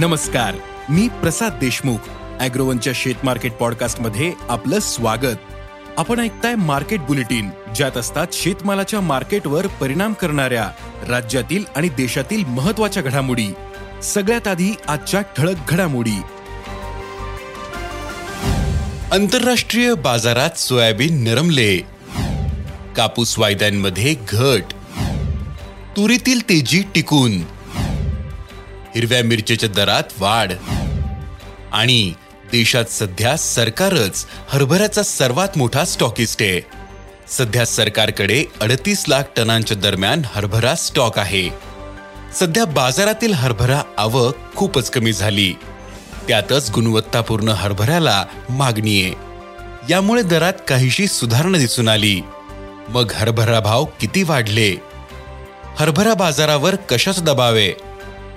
नमस्कार मी प्रसाद देशमुख अॅग्रोवनच्या शेत मार्केट पॉडकास्टमध्ये आपलं स्वागत. आपण ऐकताय मार्केट बुलेटिन ज्यात असतात शेतमालाच्या मार्केटवर परिणाम करणाऱ्या राज्यातील आणि देशातील महत्त्वाच्या घडामोडी. सगळ्यात आधी आजच्या ठळक घडामोडी. आंतरराष्ट्रीय बाजारात सोयाबीन नरमले. कापूस वायद्यांमध्ये घट. तुरीतील तेजी टिकून. हिरव्या मिरचीच्या दरात वाढ. आणि देशात सध्या सरकारच हरभऱ्याचा सर्वात मोठा स्टॉकिस्ट आहे. सध्या सरकारकडे अडतीस लाख टनांच्या दरम्यान हरभरा स्टॉक आहे. सध्या बाजारातील हरभरा आवक खूपच कमी झाली. त्यातच गुणवत्तापूर्ण हरभऱ्याला मागणी आहे. यामुळे दरात काहीशी सुधारणा दिसून आली. मग हरभरा भाव किती वाढले? हरभरा बाजारावर कशाच दबाव आहे?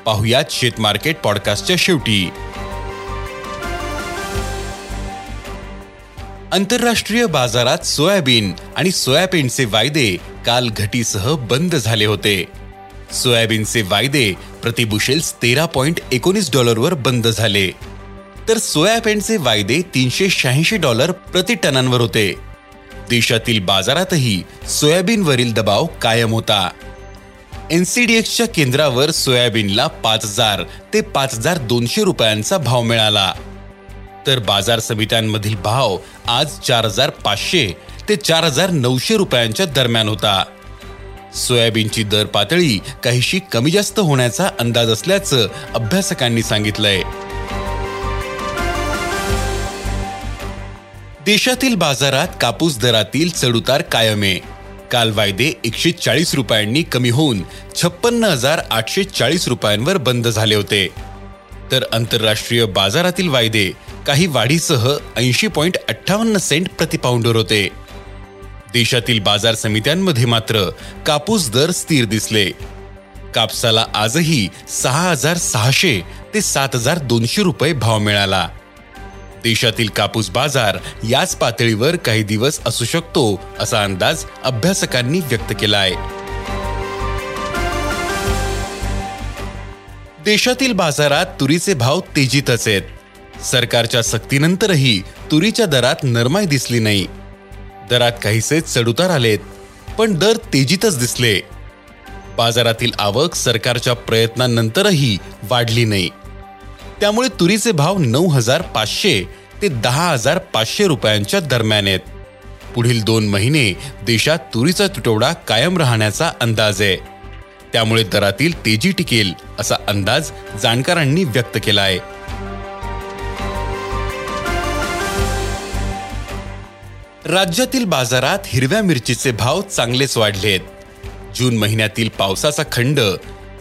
पाहुयात शेत मार्केट पॉडकास्टच्या शेवटी. आंतरराष्ट्रीय बाजारात सोयाबीन आणि सोयाबीनचे वायदे काल घटीसह बंद झाले होते. सोयाबीनचे वायदे प्रतिबुशेल्स तेरा पॉइंट एकोणीस डॉलरवर बंद झाले. तर सोयाबीनचे वायदे तीनशे शहाऐंशी डॉलर प्रति टनांवर होते. देशातील बाजारातही सोयाबीनवरील दबाव कायम होता. एनसीडीएक्सच्या केंद्रावर सोयाबीनला पाच हजार ते पाच हजार दोनशे रुपयांचा भाव मिळाला. तर बाजार समित्यांमधील भाव आज चार हजार पाचशे ते चार हजार नऊशे रुपयांच्या दरम्यान होता. सोयाबीनची दर पातळी काहीशी कमी जास्त होण्याचा अंदाज असल्याचं अभ्यासकांनी सांगितलंय. देशातील बाजारात कापूस दरातील चढउतार कायम आहे. काल वायदे एकशे चाळीस रुपयांनी कमी होऊन छप्पन्न हजार आठशे चाळीस रुपयांवर बंद झाले होते. तर आंतरराष्ट्रीय बाजारातील वायदे काही वाढीसह ऐंशी पॉईंट अठ्ठावन्न सेंट प्रतिपाऊंडवर होते. देशातील बाजार समित्यांमध्ये मात्र कापूस दर स्थिर दिसले. कापसाला आजही सहा हजार सहाशे ते सात हजार दोनशे रुपये भाव मिळाला. देशातील कापूस बाजार याच पातळीवर काही दिवस असू शकतो असा अंदाज अभ्यासकांनी व्यक्त केला आहे देशातील बाजारात तुरीचे भाव तेजीतच आहेत. सरकारच्या सक्तीनंतरही तुरीच्या दरात नरमाई दिसली नाही. दरात काहीसे चढउतार आलेत पण दर तेजीतच दिसले. बाजारातील आवक सरकारच्या प्रयत्नांनंतरही वाढली नाही. त्यामुळे तुरीचे भाव नऊ हजार पाचशे ते दहा हजार पाचशे रुपयांच्या दरम्यान आहेत. पुढील दोन महिने देशात तुरीचा तुटवडा कायम राहण्याचा अंदाज आहे. त्यामुळे दरातील तेजी टिकेल असा अंदाज जाणकारांनी व्यक्त केला आहे. राज्यातील बाजारात हिरव्या मिरचीचे भाव चांगलेच वाढलेत. जून महिन्यातील पावसाचा खंड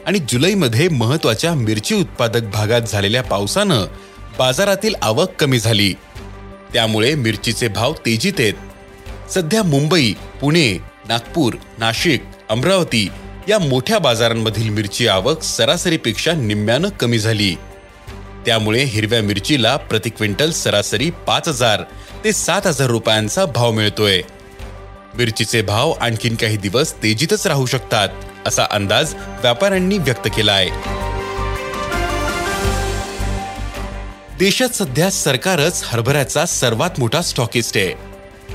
आणि जुलैमध्ये महत्त्वाच्या मिरची उत्पादक भागात झालेल्या पावसानं बाजारातील आवक कमी झाली. त्यामुळे मिरचीचे भाव तेजीत आहेत. सध्या मुंबई पुणे नागपूर नाशिक अमरावती या मोठ्या बाजारांमधील मिरची आवक सरासरीपेक्षा निम्म्यानं कमी झाली. त्यामुळे हिरव्या मिरचीला प्रति क्विंटल सरासरी पाच हजार ते सात हजार रुपयांचा भाव मिळतोय. मिरचीचे भाव आणखीन काही दिवस तेजीतच राहू शकतात. असा अंदाज व्यापाऱ्यांनी व्यक्त केला आहे. देशात सध्या सरकारच हरभऱ्याचा सर्वात मोठा स्टॉकिस्ट आहे.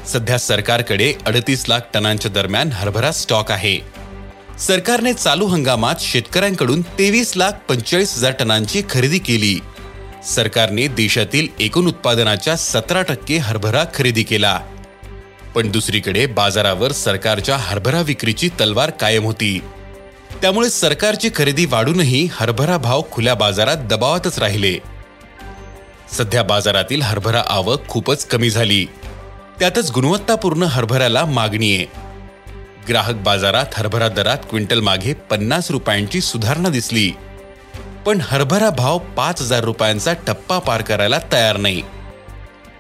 सध्या सरकारकडे अडतीस लाख टनांच्या दरम्यान हरभरा स्टॉक आहे. सरकारने चालू हंगामात शेतकऱ्यांकडून तेवीस लाख पंचेचाळीस हजार टनांची खरेदी केली. सरकारने देशातील एकूण उत्पादनाच्या सतरा टक्के हरभरा खरेदी केला. पण दुसरीकडे बाजारावर सरकारच्या हरभरा विक्रीची तलवार कायम होती. त्यामुळे सरकारची खरेदी वाढूनही हरभरा भाव खुल्या बाजारात दबावातच राहिले. सध्या बाजारातील हरभरा आवक खूपच कमी झाली. त्यातच गुणवत्तापूर्ण हरभऱ्याला मागणी आहे. ग्राहक बाजारात हरभरा दरात क्विंटल मागे पन्नास रुपयांची सुधारणा दिसली. पण हरभरा भाव पाच हजार रुपयांचा टप्पा पार करायला तयार नाही.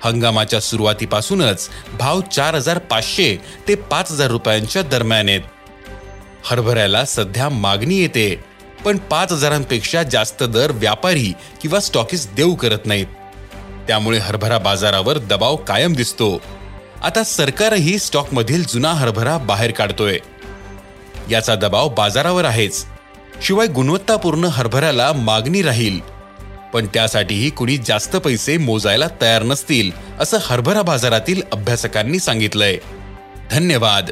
हंगामाच्या सुरुवातीपासूनच भाव चार हजार पाचशे ते पाच हजार रुपयांच्या दरम्यान आहेत. हरभऱ्याला सध्या मागणी येते पण पाच हजारांपेक्षा जास्त दर व्यापारी किंवा स्टॉकिस्ट देऊ करत नाहीत. त्यामुळे हरभरा बाजारावर दबाव कायम दिसतो. आता सरकारही स्टॉकमधील जुना हरभरा बाहेर काढतोय. याचा दबाव बाजारावर आहेच. शिवाय गुणवत्तापूर्ण हरभऱ्याला मागणी राहील. पण त्यासाठीही कुणी जास्त पैसे मोजायला तयार नसतील असं हरभरा बाजारातील अभ्यासकांनी सांगितलंय. धन्यवाद.